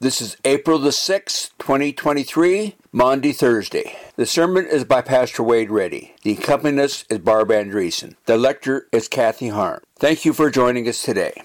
This is April the 6th, 2023, Maundy, Thursday. The sermon is by Pastor Wade Reddy. The accompanist is Barb Andreessen. The lector is Kathy Harm. Thank you for joining us today.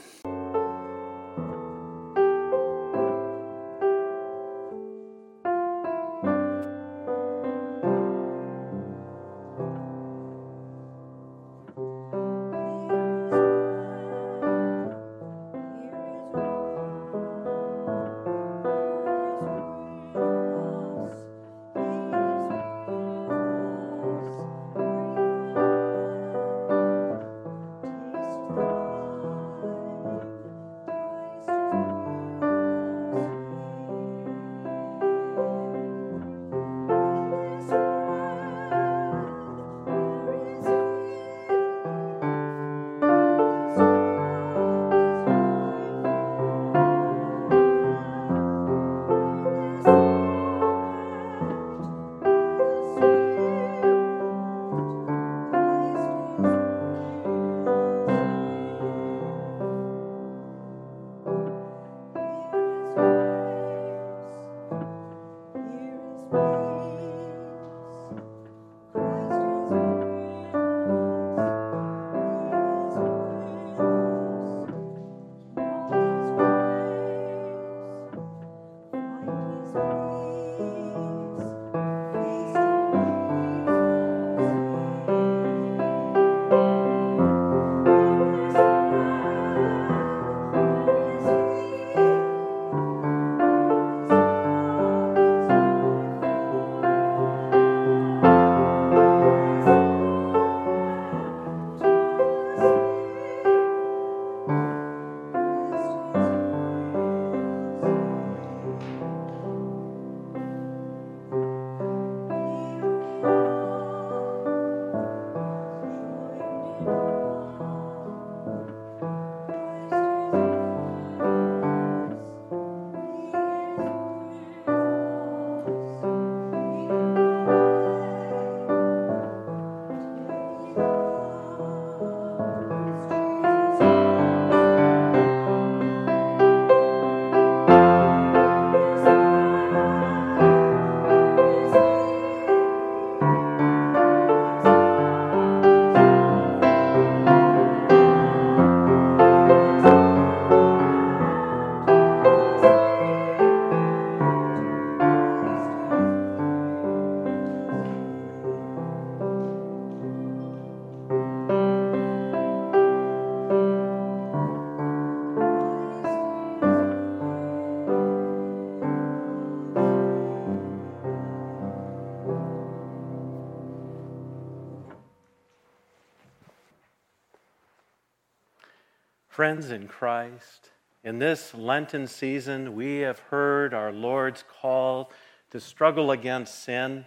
Friends in Christ, in this Lenten season, we have heard our Lord's call to struggle against sin,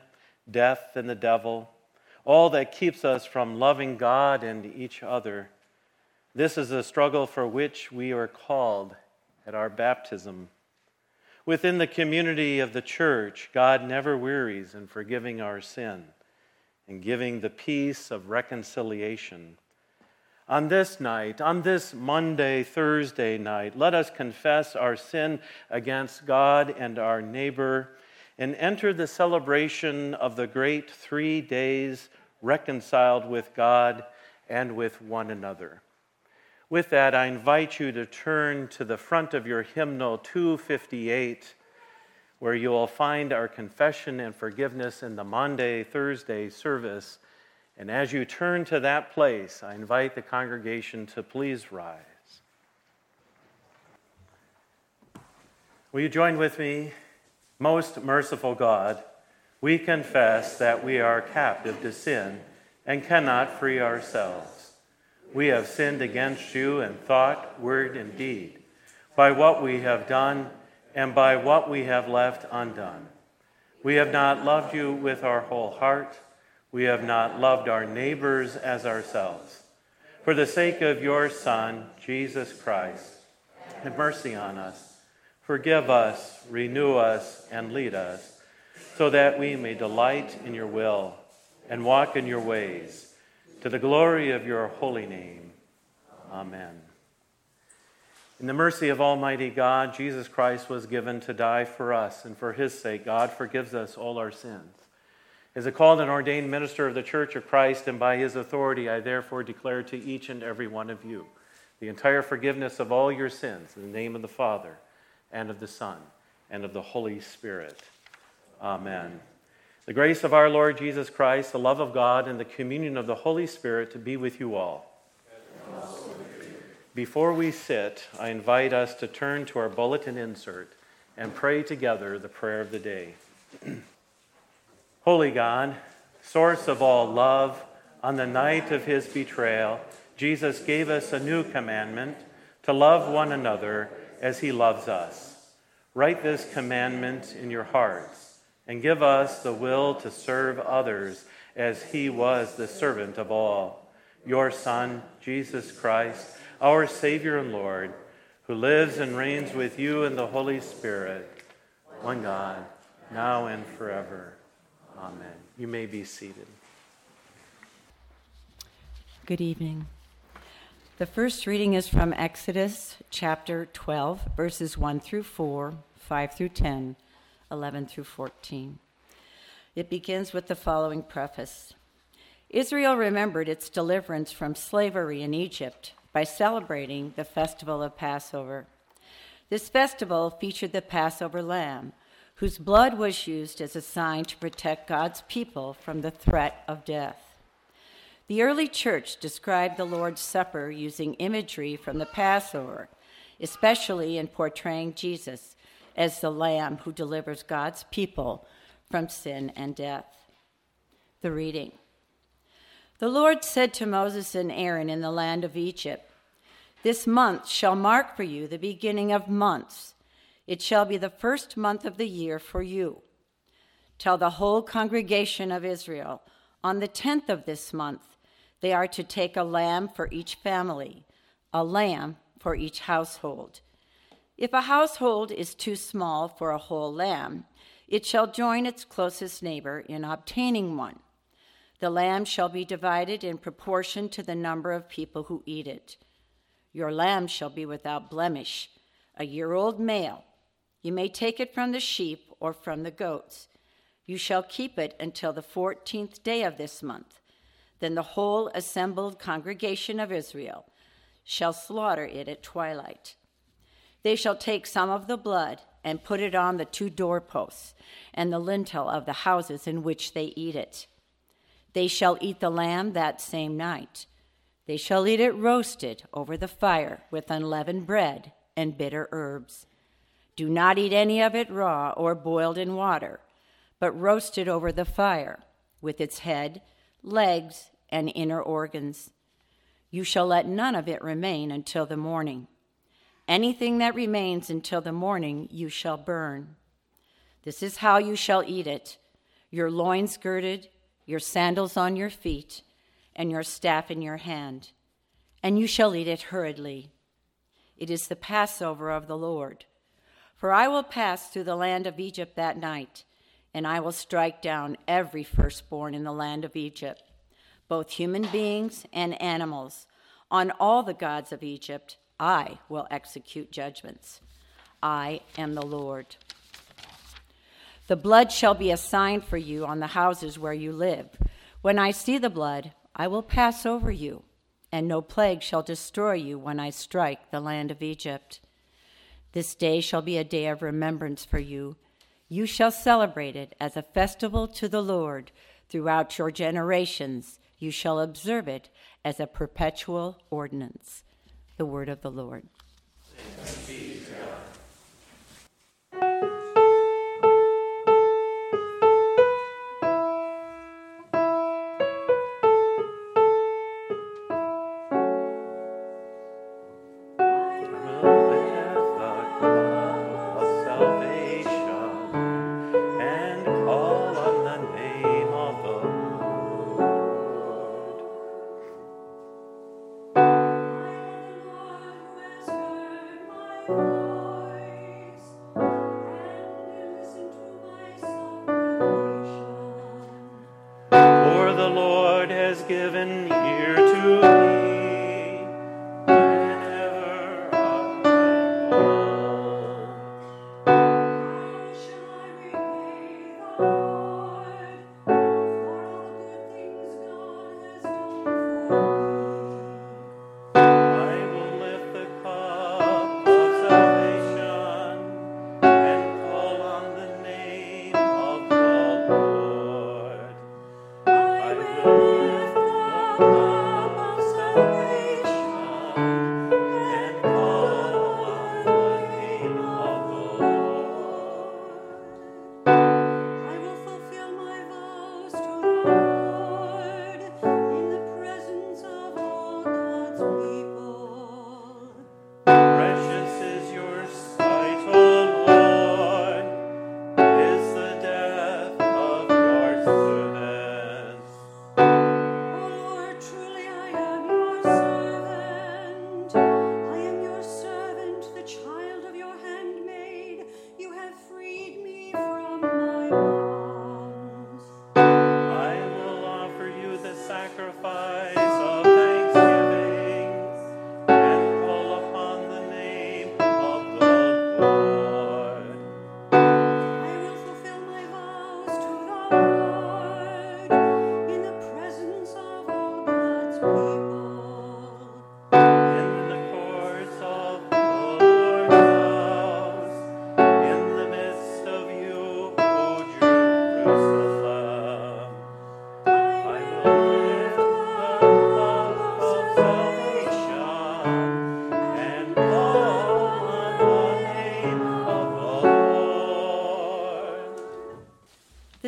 death, and the devil, all that keeps us from loving God and each other. This is a struggle for which we are called at our baptism. Within the community of the church, God never wearies in forgiving our sin and giving the peace of reconciliation on this night, on this Maundy, Thursday night, let us confess our sin against God and our neighbor and enter the celebration of the great three days reconciled with God and with one another. With that, I invite you to turn to the front of your hymnal 258, where you will find our confession and forgiveness in the Maundy, Thursday service and as you turn to that place, I invite the congregation to please rise. Will you join with me? Most merciful God, we confess that we are captive to sin and cannot free ourselves. We have sinned against you in thought, word, and deed, by what we have done and by what we have left undone. We have not loved you with our whole heart we have not loved our neighbors as ourselves. For the sake of your Son, Jesus Christ, have mercy on us. Forgive us, renew us, and lead us, so that we may delight in your will and walk in your ways, to the glory of your holy name. Amen. In the mercy of Almighty God, Jesus Christ was given to die for us, and for his sake, God forgives us all our sins. As a called and ordained minister of the Church of Christ, and by his authority, I therefore declare to each and every one of you the entire forgiveness of all your sins in the name of the Father, and of the Son, and of the Holy Spirit. Amen. The grace of our Lord Jesus Christ, the love of God, and the communion of the Holy Spirit to be with you all. Before we sit, I invite us to turn to our bulletin insert and pray together the prayer of the day. Holy God, source of all love, on the night of his betrayal, Jesus gave us a new commandment to love one another as he loves us. Write this commandment in your hearts and give us the will to serve others as he was the servant of all. Your Son, Jesus Christ, our Savior and Lord, who lives and reigns with you in the Holy Spirit, one God, now and forever. Amen. You may be seated. Good evening. The first reading is from Exodus chapter 12, verses 1 through 4, 5 through 10, 11 through 14. It begins with the following preface Israel remembered its deliverance from slavery in Egypt by celebrating the festival of Passover. This festival featured the Passover lamb, whose blood was used as a sign to protect God's people from the threat of death. The early church described the Lord's Supper using imagery from the Passover, especially in portraying Jesus as the Lamb who delivers God's people from sin and death. The reading. The Lord said to Moses and Aaron in the land of Egypt, This month shall mark for you the beginning of months. It shall be the first month of the year for you. Tell the whole congregation of Israel, on the tenth of this month, they are to take a lamb for each family, a lamb for each household. If a household is too small for a whole lamb, it shall join its closest neighbor in obtaining one. The lamb shall be divided in proportion to the number of people who eat it. Your lamb shall be without blemish, a year old male. You may take it from the sheep or from the goats. You shall keep it until the fourteenth day of this month. Then the whole assembled congregation of Israel shall slaughter it at twilight. They shall take some of the blood and put it on the two doorposts and the lintel of the houses in which they eat it. They shall eat the lamb that same night. They shall eat it roasted over the fire with unleavened bread and bitter herbs. Do not eat any of it raw or boiled in water, but roast it over the fire with its head, legs, and inner organs. You shall let none of it remain until the morning. Anything that remains until the morning you shall burn. This is how you shall eat it your loins girded, your sandals on your feet, and your staff in your hand, and you shall eat it hurriedly. It is the Passover of the Lord. For I will pass through the land of Egypt that night, and I will strike down every firstborn in the land of Egypt, both human beings and animals. On all the gods of Egypt I will execute judgments. I am the Lord. The blood shall be a sign for you on the houses where you live. When I see the blood, I will pass over you, and no plague shall destroy you when I strike the land of Egypt. This day shall be a day of remembrance for you. You shall celebrate it as a festival to the Lord throughout your generations. You shall observe it as a perpetual ordinance. The word of the Lord.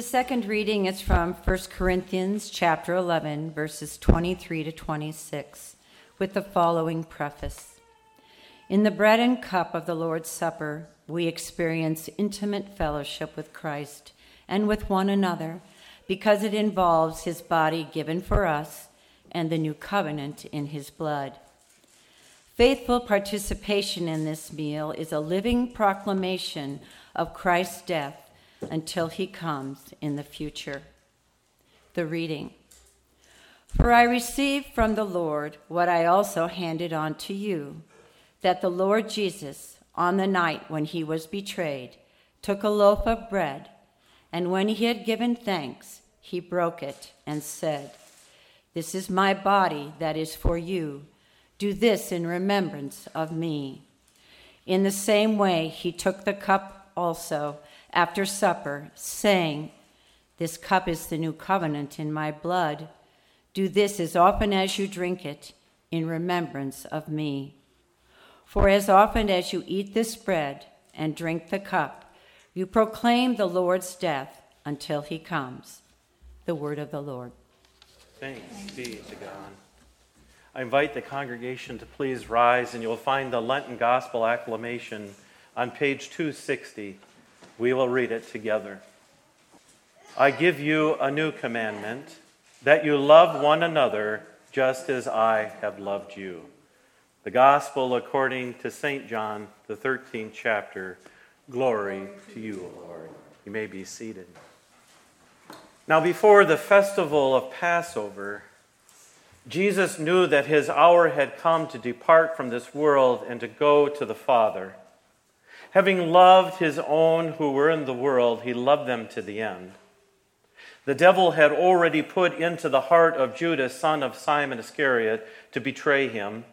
Second reading is from 1 Corinthians chapter 11 verses 23 to 26 with the following preface. In the bread and cup of the Lord's Supper, we experience intimate fellowship with Christ and with one another because it involves his body given for us and the new covenant in his blood. Faithful participation in this meal is a living proclamation of Christ's death until he comes in the future. The reading. For I received from the Lord what I also handed on to you that the Lord Jesus, on the night when he was betrayed, took a loaf of bread, and when he had given thanks, he broke it and said, This is my body that is for you. Do this in remembrance of me. In the same way, he took the cup also after supper, saying, This cup is the new covenant in my blood. Do this as often as you drink it in remembrance of me. For as often as you eat this bread and drink the cup, you proclaim the Lord's death until he comes. The word of the Lord. Thanks be to God. I invite the congregation to please rise, and you'll find the Lenten Gospel acclamation on page 260. We will read it together. I give you a new commandment that you love one another just as I have loved you. The Gospel according to St. John, the 13th chapter. Glory to you, Lord. You may be seated. Now, before the festival of Passover, Jesus knew that his hour had come to depart from this world and to go to the Father. Having loved his own who were in the world, he loved them to the end. The devil had already put into the heart of Judas, son of Simon Iscariot, to betray him.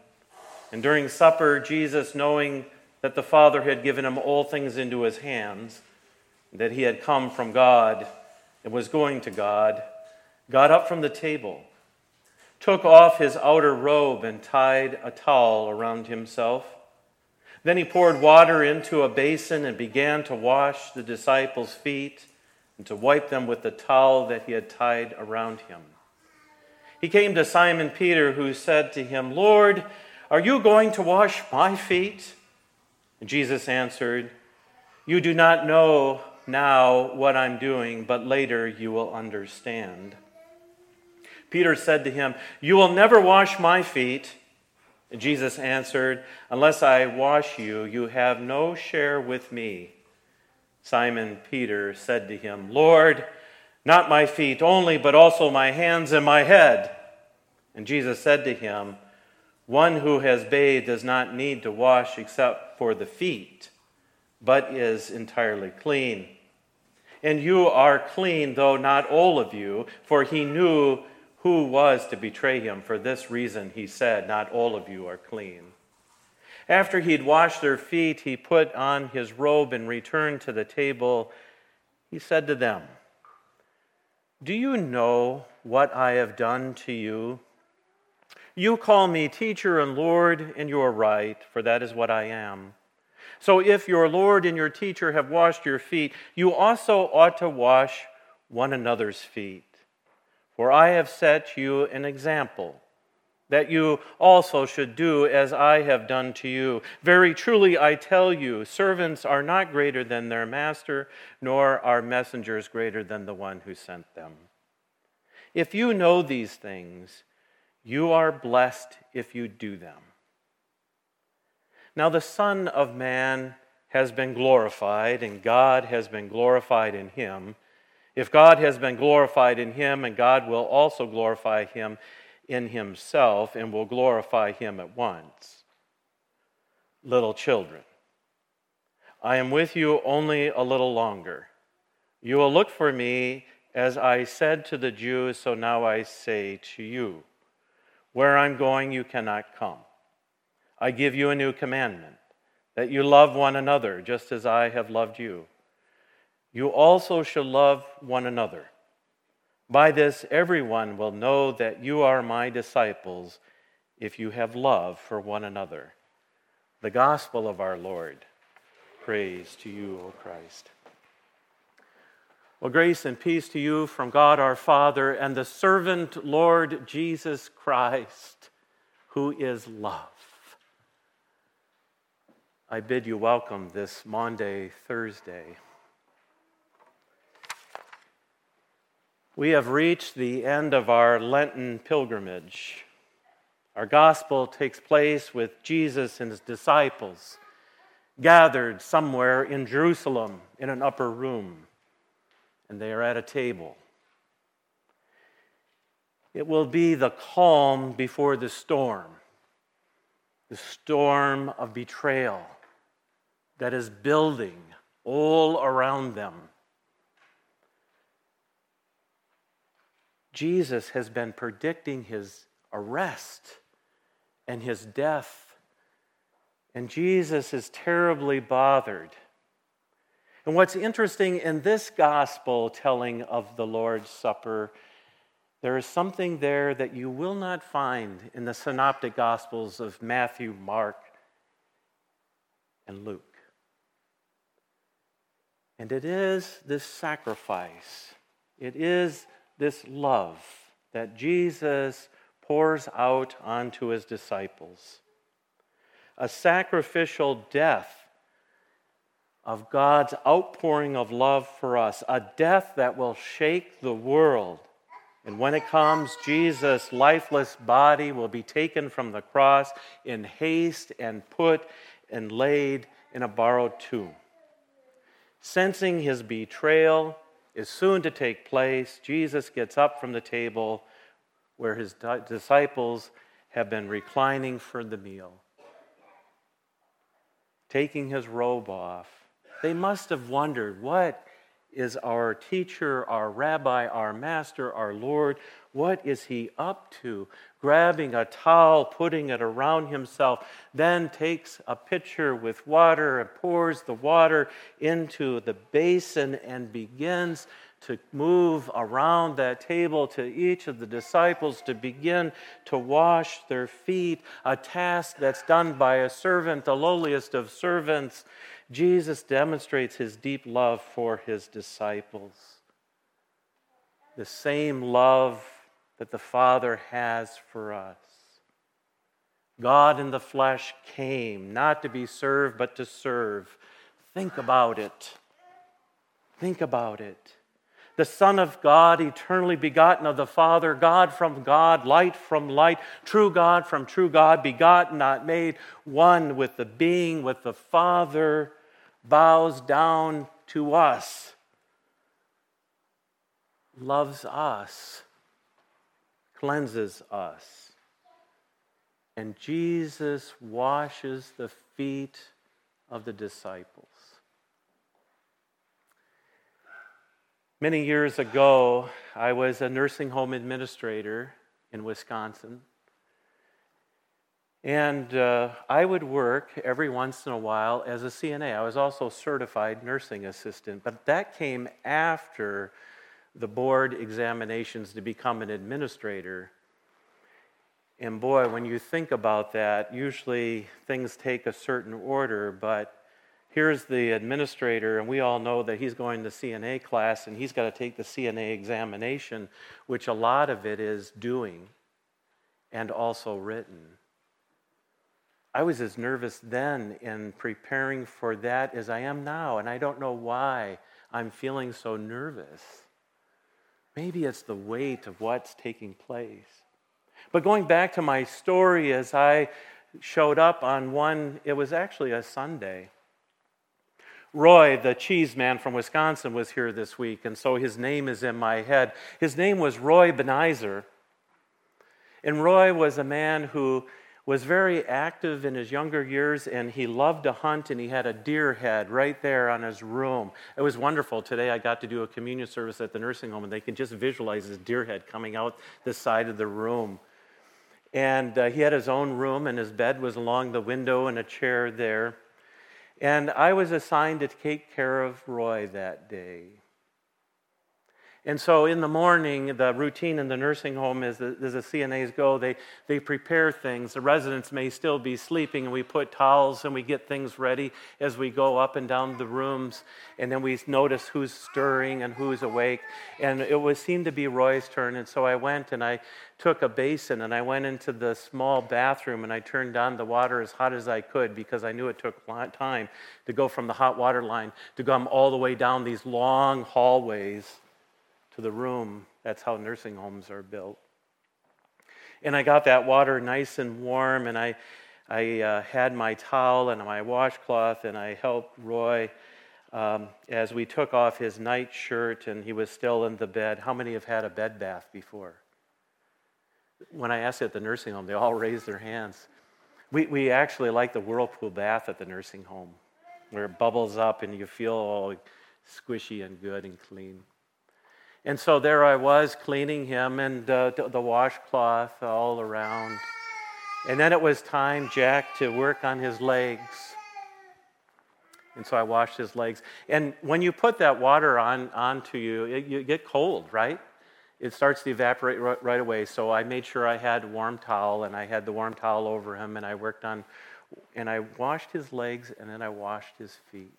And during supper, Jesus, knowing that the Father had given him all things into his hands, that he had come from God and was going to God, got up from the table, took off his outer robe, and tied a towel around himself. Then he poured water into a basin and began to wash the disciples' feet and to wipe them with the towel that he had tied around him. He came to Simon Peter, who said to him, Lord, are you going to wash my feet? And Jesus answered, You do not know now what I'm doing, but later you will understand. Peter said to him, You will never wash my feet. Jesus answered, Unless I wash you, you have no share with me. Simon Peter said to him, Lord, not my feet only, but also my hands and my head. And Jesus said to him, One who has bathed does not need to wash except for the feet, but is entirely clean. And you are clean, though not all of you, for he knew who was to betray him. For this reason, he said, Not all of you are clean. After he'd washed their feet, he put on his robe and returned to the table. He said to them, Do you know what I have done to you? You call me teacher and Lord, and you are right, for that is what I am. So if your Lord and your teacher have washed your feet, you also ought to wash one another's feet. For I have set you an example, that you also should do as I have done to you. Very truly I tell you, servants are not greater than their master, nor are messengers greater than the one who sent them. If you know these things, you are blessed if you do them. Now the Son of Man has been glorified, and God has been glorified in him. If God has been glorified in him, and God will also glorify him in himself and will glorify him at once. Little children, I am with you only a little longer. You will look for me as I said to the Jews, so now I say to you, Where I'm going, you cannot come. I give you a new commandment that you love one another just as I have loved you you also shall love one another. By this, everyone will know that you are my disciples if you have love for one another. The gospel of our Lord. Praise to you, O Christ. Well, grace and peace to you from God our Father and the servant Lord Jesus Christ, who is love. I bid you welcome this Maundy, Thursday. We have reached the end of our Lenten pilgrimage. Our gospel takes place with Jesus and his disciples gathered somewhere in Jerusalem in an upper room and they are at a table. It will be the calm before the storm, the storm of betrayal that is building all around them. Jesus has been predicting his arrest and his death, and Jesus is terribly bothered and what's interesting in this gospel telling of the Lord's Supper, there is something there that you will not find in the synoptic gospels of Matthew, Mark, and Luke. And it is this sacrifice, it is this love that Jesus pours out onto his disciples. A sacrificial death of God's outpouring of love for us, a death that will shake the world. And when it comes, Jesus' lifeless body will be taken from the cross in haste and put and laid in a borrowed tomb. Sensing his betrayal is soon to take place, Jesus gets up from the table where his disciples have been reclining for the meal. Taking his robe off, they must have wondered what is our teacher, our rabbi, our master, our Lord, what is he up to? Grabbing a towel, putting it around himself, then takes a pitcher with water and pours the water into the basin and begins to move around that table to each of the disciples to begin to wash their feet, a task that's done by a servant, the lowliest of servants. Jesus demonstrates his deep love for his disciples. The same love that the Father has for us. God in the flesh came not to be served, but to serve. Think about it. Think about it. The Son of God, eternally begotten of the Father, God from God, light from light, true God from true God, begotten, not made, one with the being, with the Father bows down to us, loves us, cleanses us. And Jesus washes the feet of the disciples. Many years ago, I was a nursing home administrator in Wisconsin. And uh, I would work every once in a while as a CNA. I was also certified nursing assistant, but that came after the board examinations to become an administrator. And boy, when you think about that, usually things take a certain order, but here's the administrator, and we all know that he's going to CNA class and he's got to take the CNA examination, which a lot of it is doing and also written. I was as nervous then in preparing for that as I am now, and I don't know why I'm feeling so nervous. Maybe it's the weight of what's taking place. But going back to my story, as I showed up on one, it was actually a Sunday. Roy, the cheese man from Wisconsin, was here this week, and so his name is in my head. His name was Roy Benizer. And Roy was a man who was very active in his younger years and he loved to hunt and he had a deer head right there on his room. It was wonderful. Today I got to do a communion service at the nursing home and they can just visualize his deer head coming out the side of the room. And uh, he had his own room and his bed was along the window and a chair there. And I was assigned to take care of Roy that day. And so in the morning, the routine in the nursing home is as the CNAs go, they, they prepare things. The residents may still be sleeping, and we put towels and we get things ready as we go up and down the rooms. And then we notice who's stirring and who's awake. And it was seemed to be Roy's turn. And so I went and I took a basin and I went into the small bathroom and I turned on the water as hot as I could because I knew it took time to go from the hot water line to come all the way down these long hallways to the room. That's how nursing homes are built. And I got that water nice and warm, and I, I uh, had my towel and my washcloth, and I helped Roy um, as we took off his night shirt and he was still in the bed. How many have had a bed bath before? When I asked at the nursing home, they all raised their hands. We, we actually like the whirlpool bath at the nursing home, where it bubbles up and you feel all squishy and good and clean. And so there I was cleaning him and uh, the washcloth all around. And then it was time, Jack, to work on his legs. And so I washed his legs. And when you put that water on onto you, it, you get cold, right? It starts to evaporate right, right away. So I made sure I had a warm towel, and I had the warm towel over him, and I worked on, and I washed his legs, and then I washed his feet.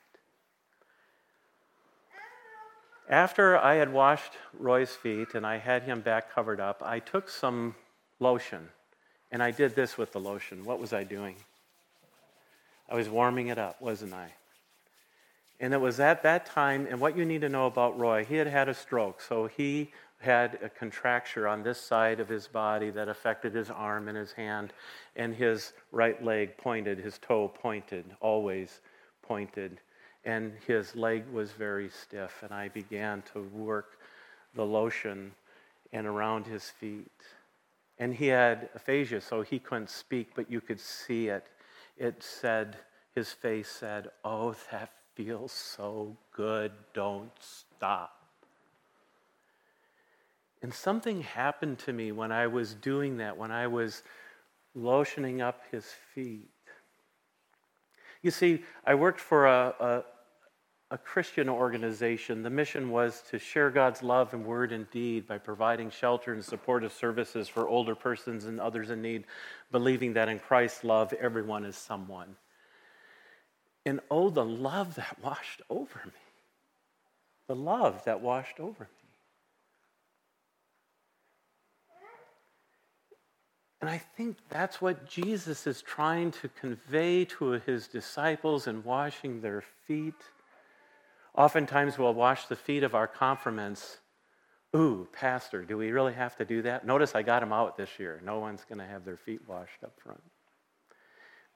After I had washed Roy's feet and I had him back covered up, I took some lotion and I did this with the lotion. What was I doing? I was warming it up, wasn't I? And it was at that time, and what you need to know about Roy, he had had a stroke. So he had a contracture on this side of his body that affected his arm and his hand, and his right leg pointed, his toe pointed, always pointed and his leg was very stiff, and I began to work the lotion and around his feet. And he had aphasia, so he couldn't speak, but you could see it. It said, his face said, Oh, that feels so good. Don't stop. And something happened to me when I was doing that, when I was lotioning up his feet. You see, I worked for a, a Christian organization. The mission was to share God's love and word and deed by providing shelter and supportive services for older persons and others in need, believing that in Christ's love, everyone is someone. And oh, the love that washed over me. The love that washed over me. And I think that's what Jesus is trying to convey to his disciples in washing their feet Oftentimes we'll wash the feet of our confirmants. Ooh, Pastor, do we really have to do that? Notice I got them out this year. No one's going to have their feet washed up front.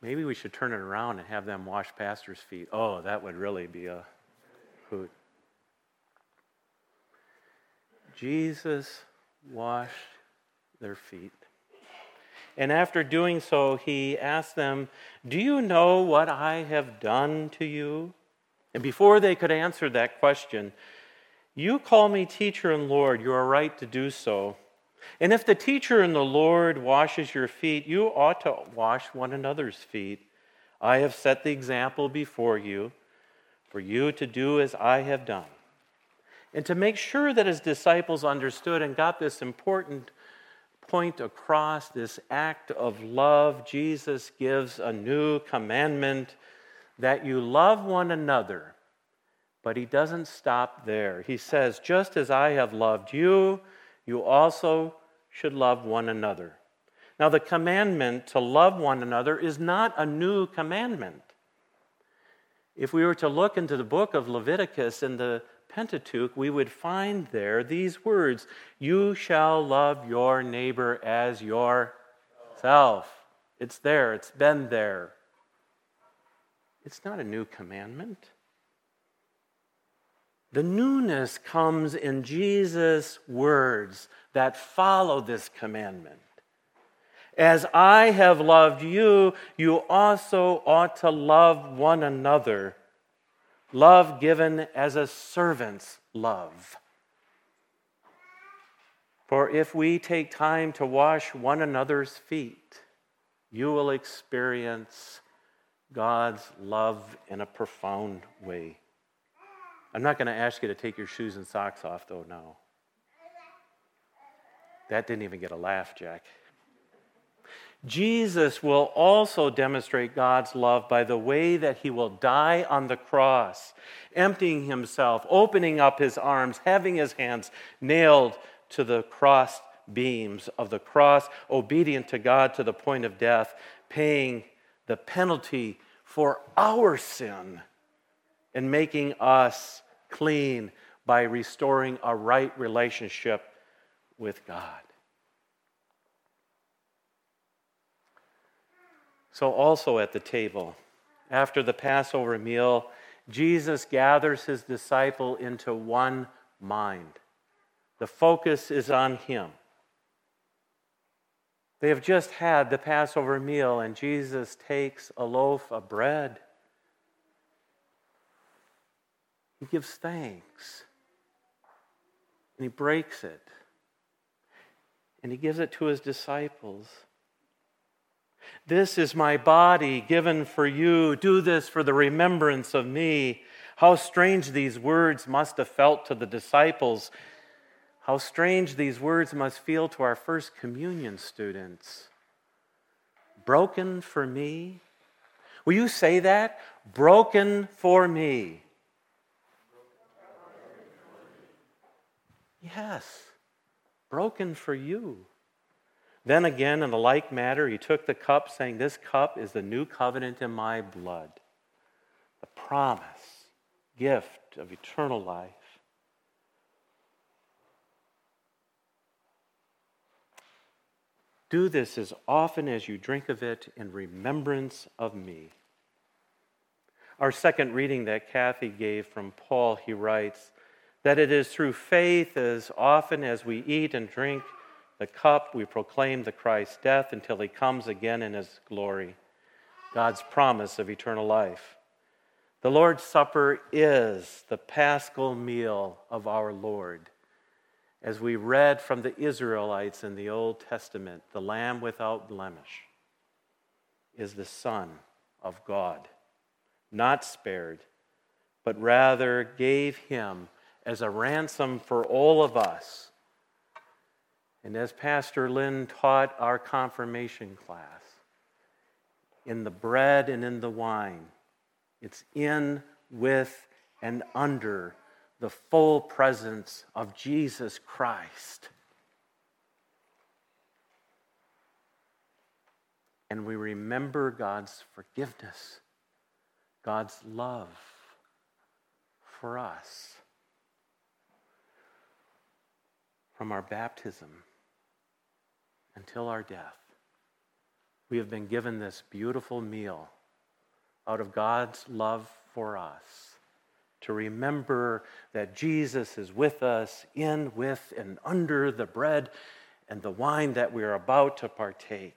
Maybe we should turn it around and have them wash Pastor's feet. Oh, that would really be a hoot. Jesus washed their feet. And after doing so, he asked them, Do you know what I have done to you? And before they could answer that question, you call me teacher and Lord, you are right to do so. And if the teacher and the Lord washes your feet, you ought to wash one another's feet. I have set the example before you for you to do as I have done. And to make sure that his disciples understood and got this important point across, this act of love, Jesus gives a new commandment that you love one another. But he doesn't stop there. He says, Just as I have loved you, you also should love one another. Now, the commandment to love one another is not a new commandment. If we were to look into the book of Leviticus in the Pentateuch, we would find there these words You shall love your neighbor as yourself. It's there, it's been there. It's not a new commandment. The newness comes in Jesus' words that follow this commandment. As I have loved you, you also ought to love one another. Love given as a servant's love. For if we take time to wash one another's feet, you will experience God's love in a profound way. I'm not going to ask you to take your shoes and socks off, though, now. That didn't even get a laugh, Jack. Jesus will also demonstrate God's love by the way that he will die on the cross, emptying himself, opening up his arms, having his hands nailed to the cross beams of the cross, obedient to God to the point of death, paying the penalty for our sin and making us clean by restoring a right relationship with God. So, also at the table, after the Passover meal, Jesus gathers his disciple into one mind. The focus is on him. They have just had the Passover meal, and Jesus takes a loaf of bread. He gives thanks, and he breaks it, and he gives it to his disciples. This is my body given for you. Do this for the remembrance of me. How strange these words must have felt to the disciples. How strange these words must feel to our first communion students. Broken for me. Will you say that? Broken for me. Yes, broken for you. Then again, in the like matter, he took the cup, saying, This cup is the new covenant in my blood, the promise, gift of eternal life. Do this as often as you drink of it in remembrance of me. Our second reading that Kathy gave from Paul, he writes that it is through faith as often as we eat and drink the cup, we proclaim the Christ's death until he comes again in his glory, God's promise of eternal life. The Lord's Supper is the paschal meal of our Lord. As we read from the Israelites in the Old Testament, the Lamb without blemish is the Son of God, not spared, but rather gave him as a ransom for all of us. And as Pastor Lynn taught our confirmation class, in the bread and in the wine, it's in, with, and under the full presence of Jesus Christ. And we remember God's forgiveness, God's love for us from our baptism until our death. We have been given this beautiful meal out of God's love for us to remember that Jesus is with us in, with, and under the bread and the wine that we are about to partake.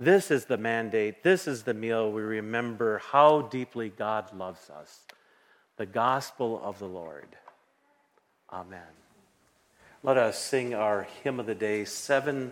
This is the mandate. This is the meal we remember how deeply God loves us. The gospel of the Lord. Amen. Let us sing our hymn of the day, 7-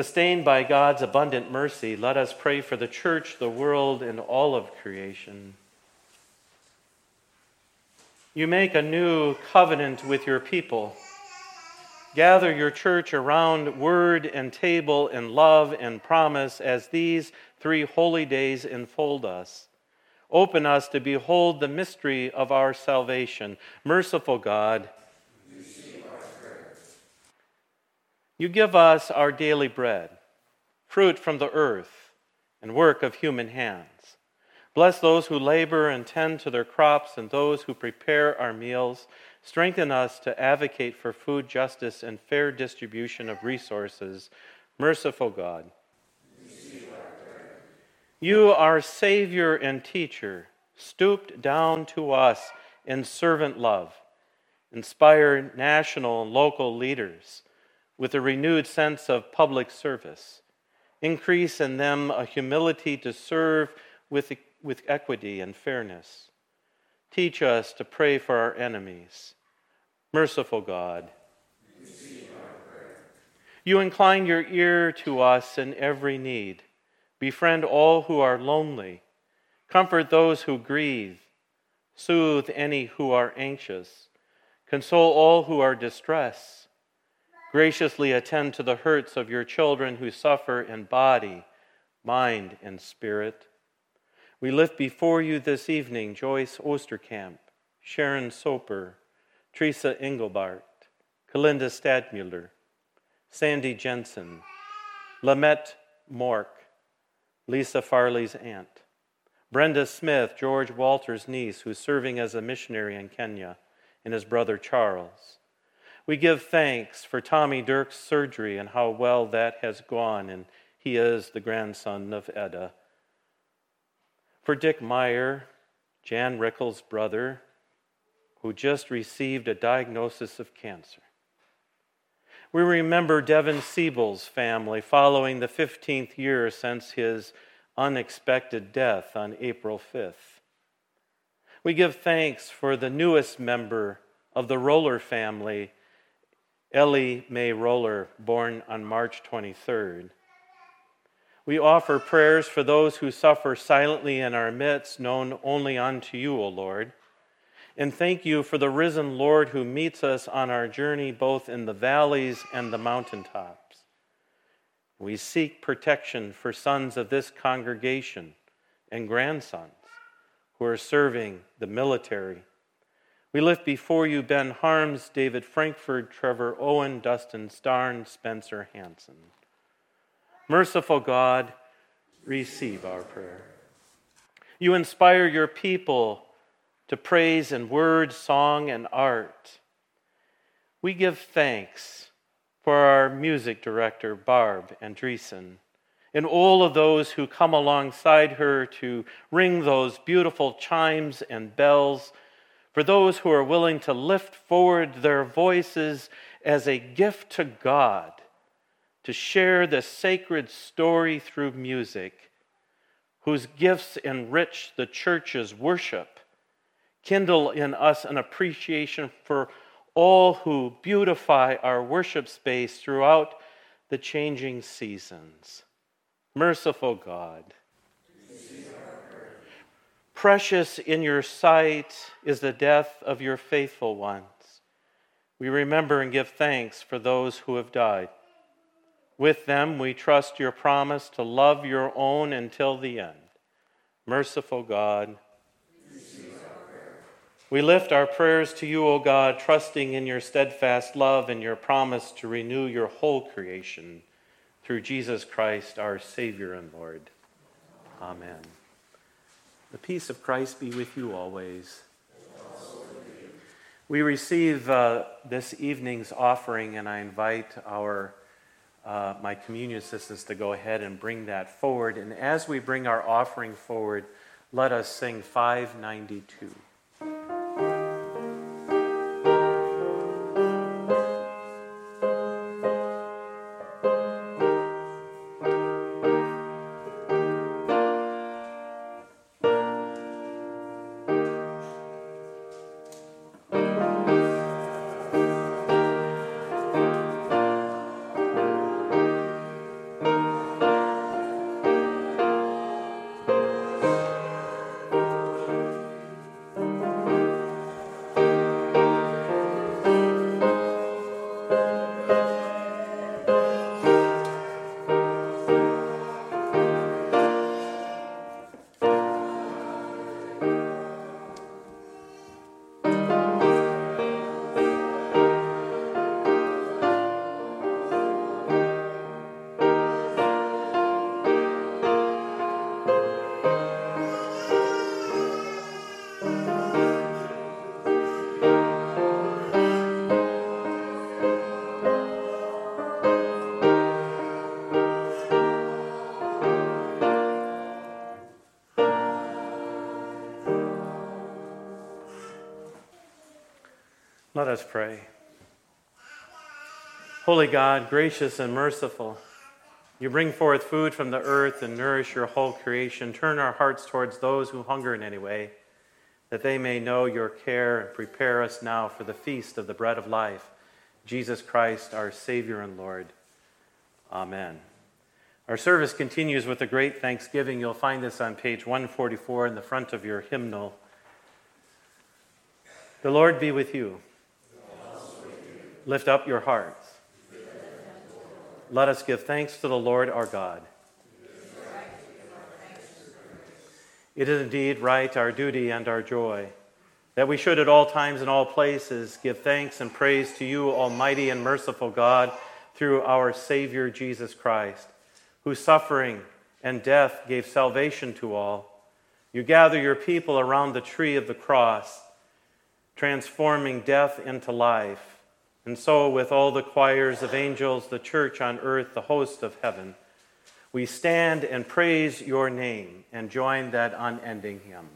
Sustained by God's abundant mercy, let us pray for the church, the world, and all of creation. You make a new covenant with your people. Gather your church around word and table and love and promise as these three holy days enfold us. Open us to behold the mystery of our salvation. Merciful God, you give us our daily bread, fruit from the earth, and work of human hands. Bless those who labor and tend to their crops and those who prepare our meals. Strengthen us to advocate for food justice and fair distribution of resources. Merciful God. You, our Savior and teacher, stooped down to us in servant love. Inspire national and local leaders with a renewed sense of public service. Increase in them a humility to serve with, with equity and fairness. Teach us to pray for our enemies. Merciful God, you incline your ear to us in every need. Befriend all who are lonely. Comfort those who grieve. Soothe any who are anxious. Console all who are distressed. Graciously attend to the hurts of your children who suffer in body, mind, and spirit. We lift before you this evening Joyce Osterkamp, Sharon Soper, Teresa Engelbart, Kalinda Stadmuller, Sandy Jensen, Lamette Mork, Lisa Farley's aunt, Brenda Smith, George Walter's niece, who's serving as a missionary in Kenya, and his brother Charles. We give thanks for Tommy Dirk's surgery and how well that has gone, and he is the grandson of Edda. For Dick Meyer, Jan Rickles' brother, who just received a diagnosis of cancer. We remember Devin Siebel's family following the 15th year since his unexpected death on April 5th. We give thanks for the newest member of the Roller family, Ellie Mae Roller, born on March 23rd. We offer prayers for those who suffer silently in our midst, known only unto you, O Lord. And thank you for the risen Lord who meets us on our journey both in the valleys and the mountaintops. We seek protection for sons of this congregation and grandsons who are serving the military. We lift before you Ben Harms, David Frankford, Trevor Owen, Dustin Starn, Spencer Hanson. Merciful God, receive our prayer. You inspire your people to praise in word, song, and art. We give thanks for our music director, Barb Andreessen, and all of those who come alongside her to ring those beautiful chimes and bells, for those who are willing to lift forward their voices as a gift to God, to share the sacred story through music, whose gifts enrich the church's worship kindle in us an appreciation for all who beautify our worship space throughout the changing seasons. Merciful God, precious in your sight is the death of your faithful ones. We remember and give thanks for those who have died. With them, we trust your promise to love your own until the end. Merciful God, we lift our prayers to you, O God, trusting in your steadfast love and your promise to renew your whole creation through Jesus Christ, our Savior and Lord. Amen. The peace of Christ be with you always. We receive uh, this evening's offering, and I invite our uh, my communion assistants to go ahead and bring that forward. And as we bring our offering forward, let us sing 592. Us pray. Holy God, gracious and merciful, you bring forth food from the earth and nourish your whole creation. Turn our hearts towards those who hunger in any way, that they may know your care and prepare us now for the feast of the bread of life, Jesus Christ, our Savior and Lord. Amen. Our service continues with a great thanksgiving. You'll find this on page 144 in the front of your hymnal. The Lord be with you. Lift up your hearts. Let us give thanks to the Lord our God. It is indeed right, our duty and our joy, that we should at all times and all places give thanks and praise to you, Almighty and merciful God, through our Savior Jesus Christ, whose suffering and death gave salvation to all. You gather your people around the tree of the cross, transforming death into life and so, with all the choirs of angels, the church on earth, the host of heaven, we stand and praise your name and join that unending hymn.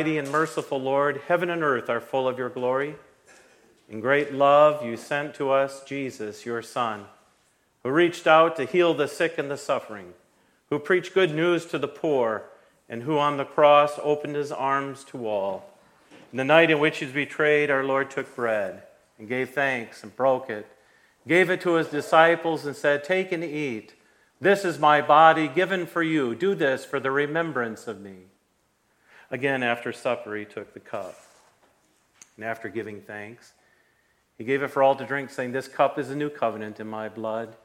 Mighty and merciful Lord, heaven and earth are full of your glory. In great love, you sent to us Jesus, your Son, who reached out to heal the sick and the suffering, who preached good news to the poor, and who on the cross opened his arms to all. In the night in which he was betrayed, our Lord took bread and gave thanks and broke it, gave it to his disciples, and said, Take and eat. This is my body given for you. Do this for the remembrance of me. Again, after supper, he took the cup. And after giving thanks, he gave it for all to drink, saying, This cup is a new covenant in my blood,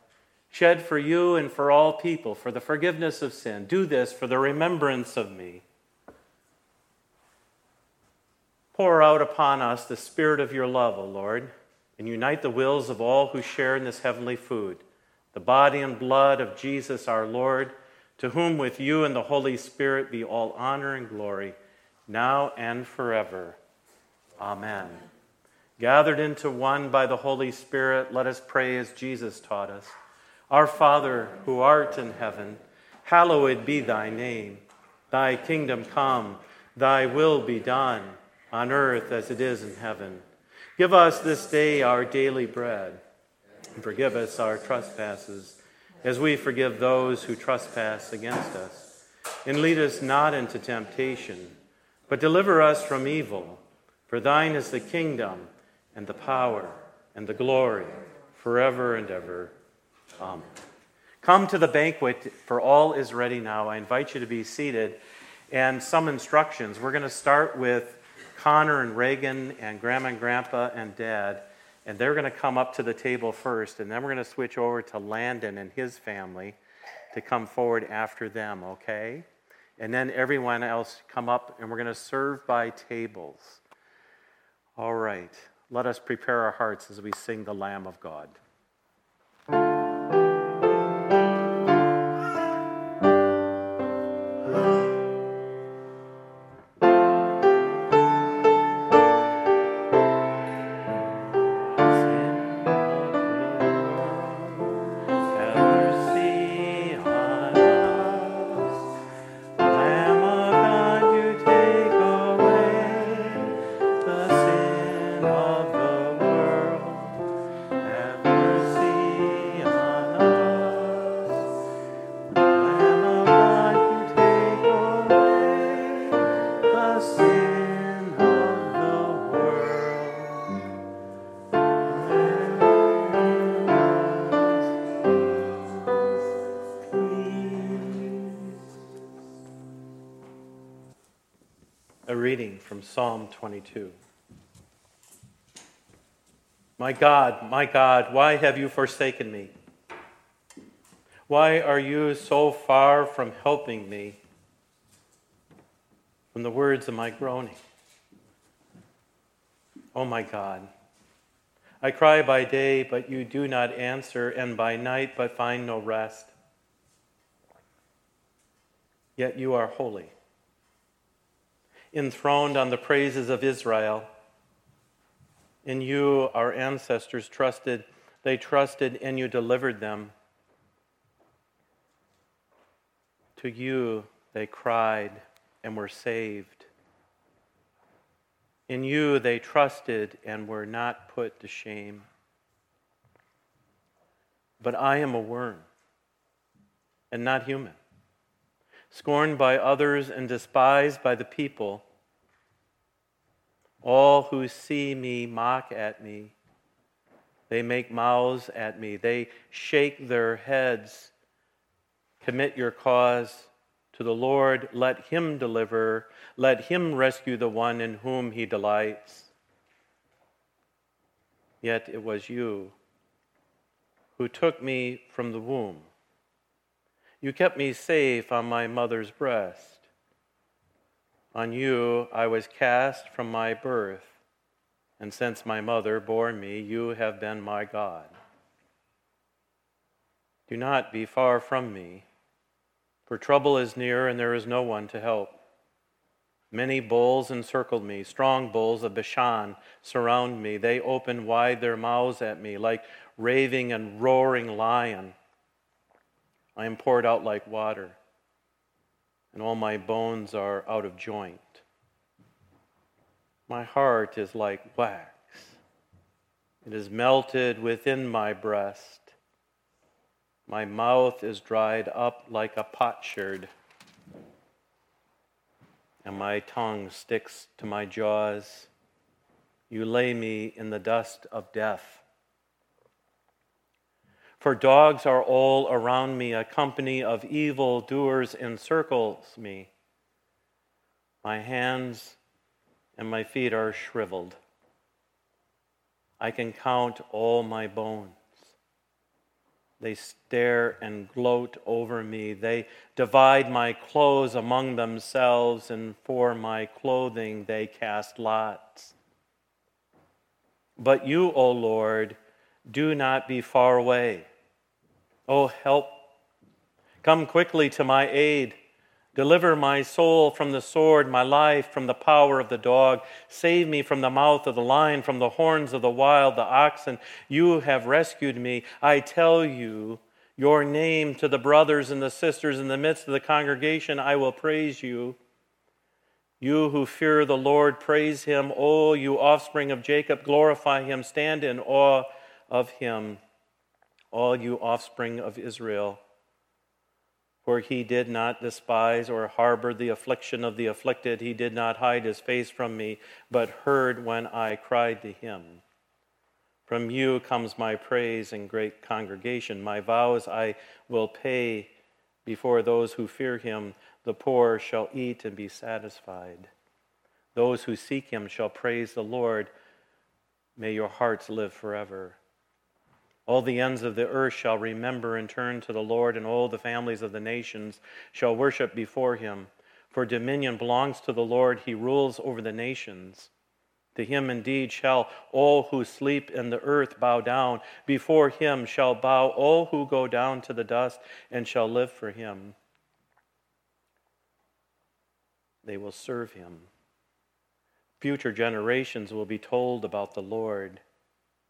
shed for you and for all people for the forgiveness of sin. Do this for the remembrance of me. Pour out upon us the spirit of your love, O Lord, and unite the wills of all who share in this heavenly food, the body and blood of Jesus our Lord to whom with you and the Holy Spirit be all honor and glory, now and forever. Amen. Gathered into one by the Holy Spirit, let us pray as Jesus taught us. Our Father, who art in heaven, hallowed be thy name. Thy kingdom come, thy will be done, on earth as it is in heaven. Give us this day our daily bread, and forgive us our trespasses as we forgive those who trespass against us. And lead us not into temptation, but deliver us from evil. For thine is the kingdom, and the power, and the glory, forever and ever. Amen. Come to the banquet, for all is ready now. I invite you to be seated. And some instructions. We're going to start with Connor and Reagan and Grandma and Grandpa and Dad. And they're going to come up to the table first, and then we're going to switch over to Landon and his family to come forward after them, okay? And then everyone else come up, and we're going to serve by tables. All right, let us prepare our hearts as we sing the Lamb of God. Psalm 22. My God, my God, why have you forsaken me? Why are you so far from helping me? From the words of my groaning. Oh my God. I cry by day, but you do not answer, and by night, but find no rest. Yet you are holy, enthroned on the praises of Israel. In you, our ancestors trusted. They trusted, and you delivered them. To you, they cried and were saved. In you they trusted and were not put to shame. But I am a worm and not human, scorned by others and despised by the people. All who see me mock at me. They make mouths at me. They shake their heads. Commit your cause to the Lord, let him deliver, let him rescue the one in whom he delights. Yet it was you who took me from the womb. You kept me safe on my mother's breast. On you I was cast from my birth, and since my mother bore me, you have been my God. Do not be far from me for trouble is near, and there is no one to help. Many bulls encircled me, strong bulls of Bashan surround me. They open wide their mouths at me, like raving and roaring lion. I am poured out like water, and all my bones are out of joint. My heart is like wax, it is melted within my breast. My mouth is dried up like a potsherd, and my tongue sticks to my jaws. You lay me in the dust of death. For dogs are all around me, a company of evil doers encircles me. My hands and my feet are shriveled. I can count all my bones. They stare and gloat over me. They divide my clothes among themselves, and for my clothing they cast lots. But you, O Lord, do not be far away. O help, come quickly to my aid. Deliver my soul from the sword, my life from the power of the dog. Save me from the mouth of the lion, from the horns of the wild, the oxen. You have rescued me. I tell you your name to the brothers and the sisters in the midst of the congregation. I will praise you. You who fear the Lord, praise him. O you offspring of Jacob, glorify him. Stand in awe of him, all you offspring of Israel for he did not despise or harbor the affliction of the afflicted. He did not hide his face from me, but heard when I cried to him. From you comes my praise and great congregation. My vows I will pay before those who fear him. The poor shall eat and be satisfied. Those who seek him shall praise the Lord. May your hearts live forever. All the ends of the earth shall remember and turn to the Lord, and all the families of the nations shall worship before him. For dominion belongs to the Lord, he rules over the nations. To him indeed shall all who sleep in the earth bow down. Before him shall bow all who go down to the dust, and shall live for him. They will serve him. Future generations will be told about the Lord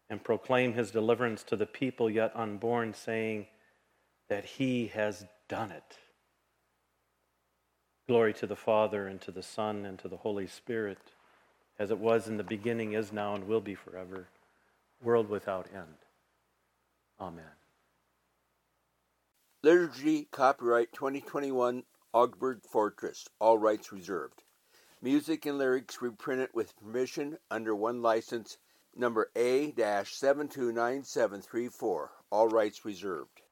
and proclaim his deliverance to the people yet unborn, saying that he has done it. Glory to the Father, and to the Son, and to the Holy Spirit, as it was in the beginning, is now, and will be forever, world without end. Amen. Liturgy Copyright 2021 Augsburg Fortress, all rights reserved. Music and lyrics reprinted with permission under OneLicense number A-729734, all rights reserved.